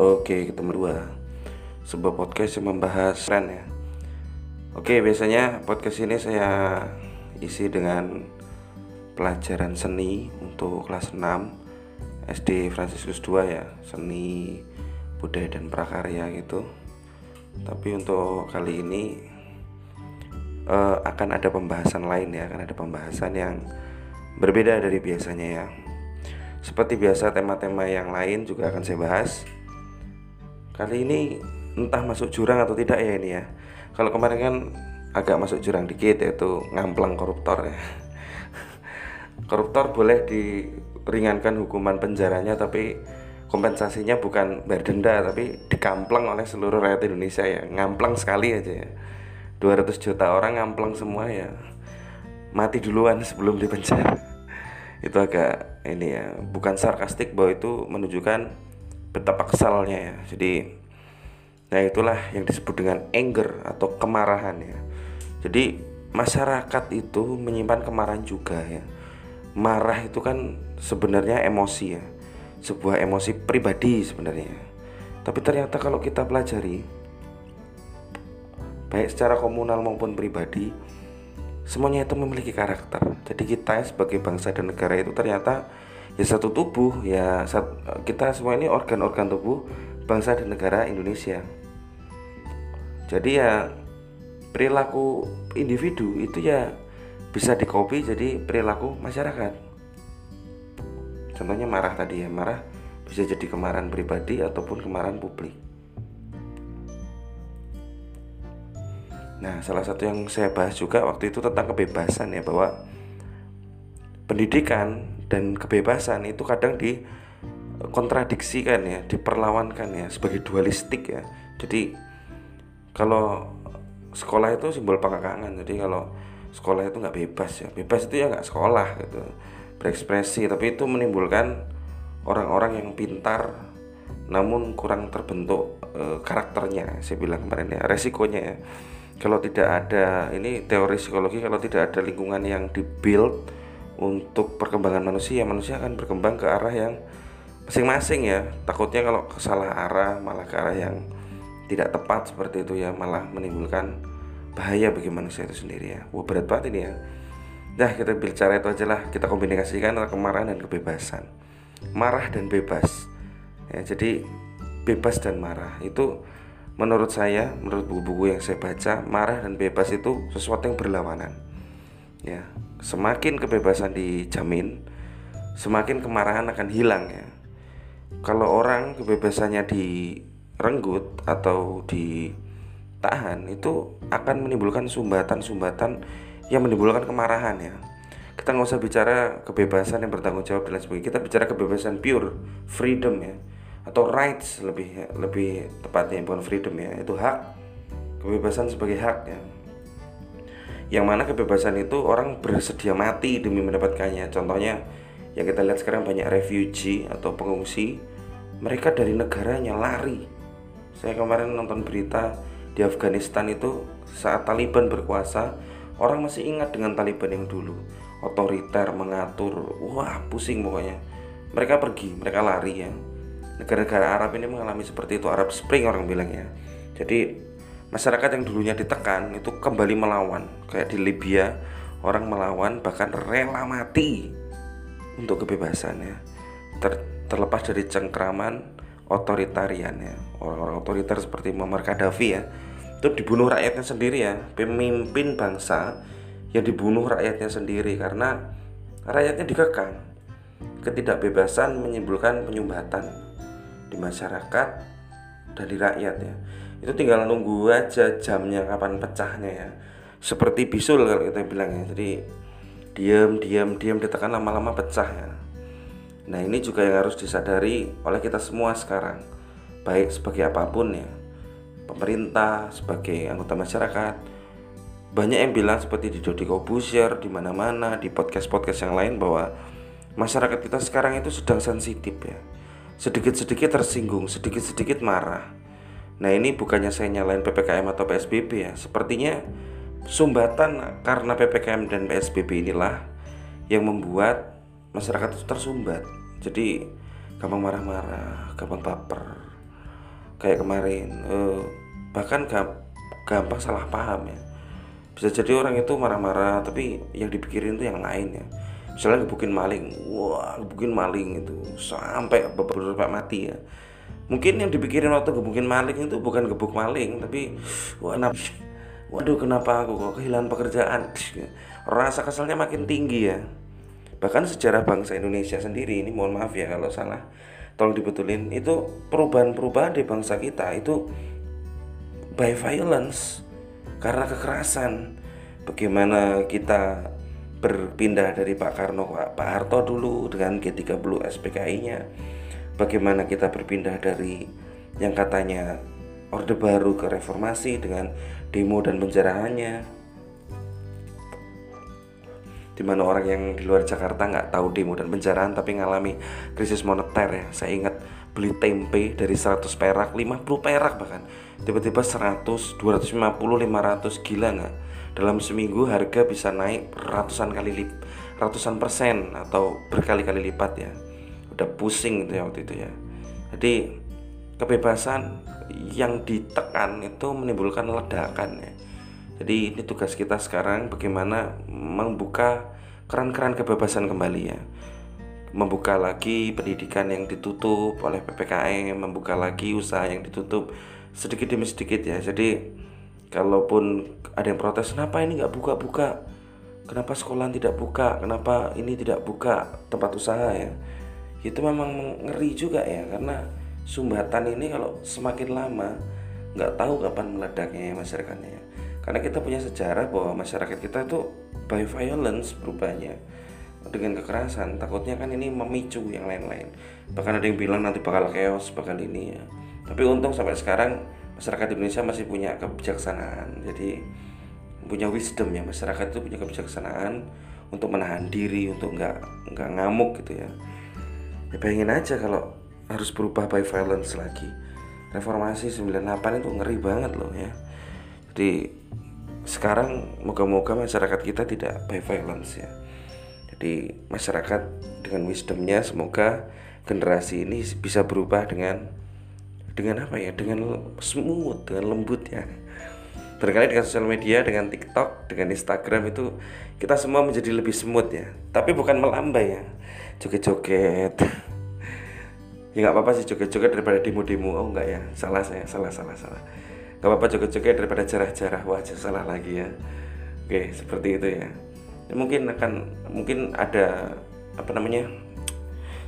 Oke, ketemu dua. Sebuah podcast yang membahas tren ya. Oke, biasanya podcast ini saya isi dengan pelajaran seni untuk kelas 6 SD Fransiskus 2 ya. Seni, budaya dan prakarya gitu. Tapi untuk kali ini uh, akan ada pembahasan lain ya. Akan ada pembahasan yang berbeda dari biasanya ya. Seperti biasa tema-tema yang lain juga akan saya bahas Kali ini entah masuk jurang atau tidak ya ini ya. Kalau kemarin kan agak masuk jurang dikit yaitu ngamplang koruptor ya. Koruptor boleh diringankan hukuman penjaranya tapi kompensasinya bukan bayar denda tapi dikamplang oleh seluruh rakyat Indonesia ya. Ngamplang sekali aja ya. 200 juta orang ngamplang semua ya. Mati duluan sebelum dipenjara. Itu agak ini ya bukan sarkastik bahwa itu menunjukkan betapa kesalnya ya. Jadi nah itulah yang disebut dengan anger atau kemarahan ya. Jadi masyarakat itu menyimpan kemarahan juga ya. Marah itu kan sebenarnya emosi ya. Sebuah emosi pribadi sebenarnya tapi ternyata kalau kita pelajari baik secara komunal maupun pribadi semuanya itu memiliki karakter. Jadi kita sebagai bangsa dan negara itu ternyata ya satu tubuh ya kita semua ini organ-organ tubuh bangsa dan negara Indonesia. Jadi ya perilaku individu itu ya bisa dikopi jadi perilaku masyarakat. Contohnya marah tadi ya marah bisa jadi kemarahan pribadi ataupun kemarahan publik. Nah, salah satu yang saya bahas juga waktu itu tentang kebebasan ya bahwa pendidikan dan kebebasan itu kadang di kontradiksikan ya, diperlawankan ya sebagai dualistik ya. Jadi kalau sekolah itu simbol pengakangan. Jadi kalau sekolah itu nggak bebas ya, bebas itu ya nggak sekolah gitu, berekspresi. Tapi itu menimbulkan orang-orang yang pintar namun kurang terbentuk e, karakternya. Saya bilang kemarin ya, resikonya ya. Kalau tidak ada ini teori psikologi, kalau tidak ada lingkungan yang dibuild untuk perkembangan manusia manusia akan berkembang ke arah yang masing-masing ya. Takutnya kalau salah arah malah ke arah yang tidak tepat seperti itu ya malah menimbulkan bahaya bagi manusia itu sendiri ya. Wah berat banget ini ya. Nah kita bicara itu aja lah. Kita kombinasikan antara kemarahan dan kebebasan. Marah dan bebas. Ya jadi bebas dan marah. Itu menurut saya menurut buku-buku yang saya baca marah dan bebas itu sesuatu yang berlawanan ya semakin kebebasan dijamin semakin kemarahan akan hilang ya. Kalau orang kebebasannya direnggut atau ditahan itu akan menimbulkan sumbatan-sumbatan yang menimbulkan kemarahan ya. Kita nggak usah bicara kebebasan yang bertanggung jawab dan lain sebagainya. Kita bicara kebebasan pure freedom ya. Atau rights lebih lebih tepatnya bukan freedom ya. Itu hak kebebasan sebagai hak ya yang mana kebebasan itu orang bersedia mati demi mendapatkannya. Contohnya yang kita lihat sekarang banyak refugee atau pengungsi mereka dari negaranya lari. Saya kemarin nonton berita di Afghanistan itu saat Taliban berkuasa orang masih ingat dengan Taliban yang dulu. Otoriter mengatur wah pusing pokoknya. Mereka pergi mereka lari ya. Negara-negara Arab ini mengalami seperti itu. Arab Spring orang bilang ya. Jadi masyarakat yang dulunya ditekan itu kembali melawan. Kayak di Libya orang melawan bahkan rela mati untuk kebebasannya. Ter, terlepas dari cengkraman otoritarian ya orang-orang otoriter seperti Muammar Gaddafi ya itu dibunuh rakyatnya sendiri ya. Pemimpin bangsa yang dibunuh rakyatnya sendiri karena rakyatnya dikekang. Ketidakbebasan menimbulkan penyumbatan di masyarakat dan di rakyat ya itu tinggal nunggu aja jamnya kapan pecahnya ya. Seperti bisul kalau kita bilang ya. Jadi diam diam diam ditekan lama-lama pecah ya. Nah ini juga yang harus disadari oleh kita semua sekarang. Baik sebagai apa pun ya. Pemerintah sebagai anggota masyarakat. Banyak yang bilang seperti di Dodi Kobusier di mana-mana di podcast-podcast yang lain bahwa masyarakat kita sekarang itu sedang sensitif ya. Sedikit-sedikit tersinggung sedikit-sedikit marah Nah ini bukannya saya nyalain PPKM atau PSBB ya. Sepertinya sumbatan karena PPKM dan PSBB inilah Yang membuat masyarakat itu tersumbat. Jadi gampang marah-marah, gampang baper. Kayak kemarin uh, bahkan gampang salah paham ya. Bisa jadi orang itu marah-marah tapi yang dipikirin itu yang lain ya. Misalnya gebukin maling wah gebukin maling itu sampai beberapa mati ya mungkin yang dipikirin waktu gebukin maling itu bukan gebuk maling tapi wah waduh kenapa aku kok kehilangan pekerjaan? Rasa keselnya makin tinggi ya. Bahkan sejarah bangsa Indonesia sendiri ini mohon maaf ya kalau salah tolong dibetulin itu perubahan-perubahan di bangsa kita itu by violence karena kekerasan. Bagaimana kita berpindah dari Pak Karno Pak Harto dulu dengan G30 SPKI-nya bagaimana kita berpindah dari yang katanya Orde Baru ke reformasi dengan demo dan penjarahannya. Di mana orang yang di luar Jakarta nggak tahu demo dan penjarahan tapi ngalami krisis moneter ya. Saya ingat beli tempe dari 100 perak 50 perak bahkan. Tiba-tiba 100 250 500 gila nggak? Dalam seminggu harga bisa naik ratusan kali lip ratusan persen atau berkali-kali lipat ya udah pusing gitu ya waktu itu ya. Jadi kebebasan yang ditekan itu menimbulkan ledakan ya. Jadi ini tugas kita sekarang bagaimana membuka keran-keran kebebasan kembali ya. Membuka lagi pendidikan yang ditutup oleh PPKM, membuka lagi usaha yang ditutup sedikit demi sedikit ya. Jadi kalaupun ada yang protes kenapa ini nggak buka-buka? Kenapa sekolah tidak buka? Kenapa ini tidak buka tempat usaha ya itu memang ngeri juga ya karena sumbatan ini kalau semakin lama nggak tahu kapan meledaknya ya masyarakatnya ya. Karena kita punya sejarah bahwa masyarakat kita itu by violence berubahnya dengan kekerasan. Takutnya kan ini memicu yang lain-lain. Bahkan ada yang bilang nanti bakal chaos bakal ini ya. Tapi untung sampai sekarang masyarakat Indonesia masih punya kebijaksanaan. Jadi punya wisdom ya masyarakat itu punya kebijaksanaan untuk menahan diri untuk nggak nggak ngamuk gitu ya ya bayangin aja kalau harus berubah by violence lagi. Reformasi 98 itu ngeri banget loh ya. Jadi sekarang moga-moga masyarakat kita tidak by violence ya. Jadi masyarakat dengan wisdomnya semoga generasi ini bisa berubah dengan dengan apa ya? Dengan smooth dengan lembut ya. Terkait dengan sosial media dengan TikTok dengan Instagram itu kita semua menjadi lebih smooth ya. Tapi bukan melambai ya joget-joget. Ya nggak apa-apa sih joget-joget daripada demo-demo. Oh enggak ya? Salah saya salah salah salah. Gak apa-apa joget-joget daripada jarah-jarah. Wajah salah lagi ya. Oke seperti itu ya. ya mungkin akan mungkin ada apa namanya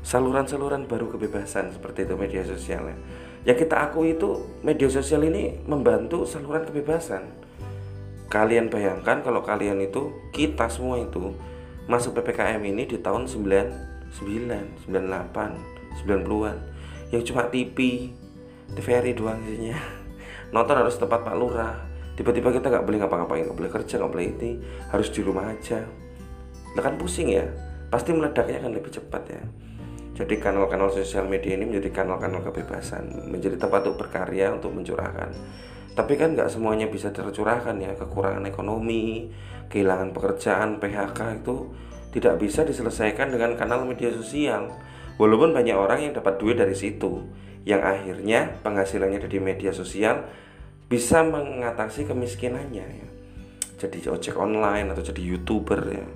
saluran-saluran baru kebebasan seperti itu media sosial ya. Ya kita akui itu media sosial ini membantu saluran kebebasan. Kalian bayangkan kalau kalian itu kita semua itu masuk PPKM ini di tahun 99 98 90-an yang cuma TV TVRI doang isinya nonton harus tempat Pak Lurah. Tiba-tiba kita nggak boleh ngapa-ngapain nggak boleh kerja nggak boleh ini harus di rumah aja. Nah kan pusing ya pasti meledaknya akan lebih cepat ya. Jadi kanal-kanal sosial media ini menjadi kanal-kanal kebebasan menjadi tempat untuk berkarya untuk mencurahkan. Tapi kan nggak semuanya bisa tercurahkan ya kekurangan ekonomi kehilangan pekerjaan PHK itu tidak bisa diselesaikan dengan kanal media sosial walaupun banyak orang yang dapat duit dari situ yang akhirnya penghasilannya dari media sosial bisa mengatasi kemiskinannya ya. Jadi ojek online atau jadi youtuber ya.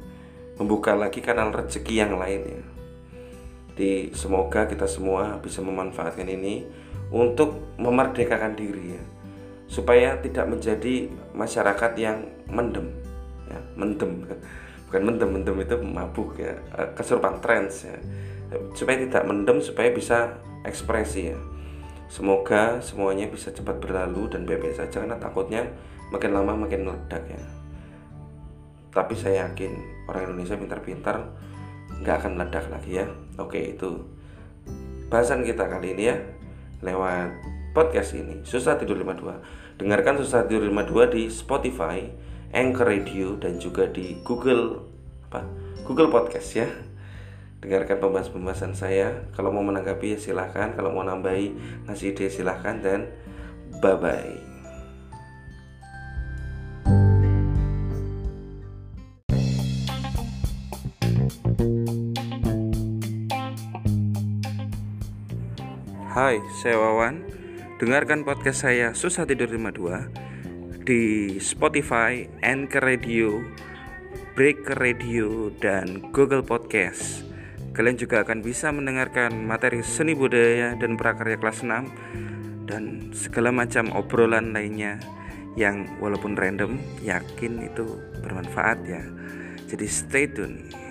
Membuka lagi kanal rezeki yang lain ya. Jadi semoga kita semua bisa memanfaatkan ini untuk memerdekakan diri ya. Supaya tidak menjadi masyarakat yang mendem ya, mendem. Bukan mendem, mendem itu mabuk ya, kesurupan trends ya. Supaya tidak mendem supaya bisa ekspresi ya. Semoga semuanya bisa cepat berlalu dan baik-baik saja karena takutnya makin lama makin meledak ya. Tapi saya yakin orang Indonesia pintar-pintar nggak akan meledak lagi ya. Oke itu bahasan kita kali ini ya. Lewat podcast ini susah tidur 52 dengarkan susah tidur 52 di Spotify Anchor Radio dan juga di Google apa Google Podcast ya. Dengarkan pembahasan-pembahasan saya. Kalau mau menanggapi ya silahkan. Kalau mau nambahi ngasih ide silahkan. Dan bye bye Hai, saya Wawan. dengarkan podcast saya Susah Tidur 52 di Spotify, Anchor Radio, Breaker Radio, dan Google Podcast. Kalian juga akan bisa mendengarkan materi seni budaya dan prakarya kelas 6 dan segala macam obrolan lainnya yang walaupun random yakin itu bermanfaat ya. Jadi stay tune.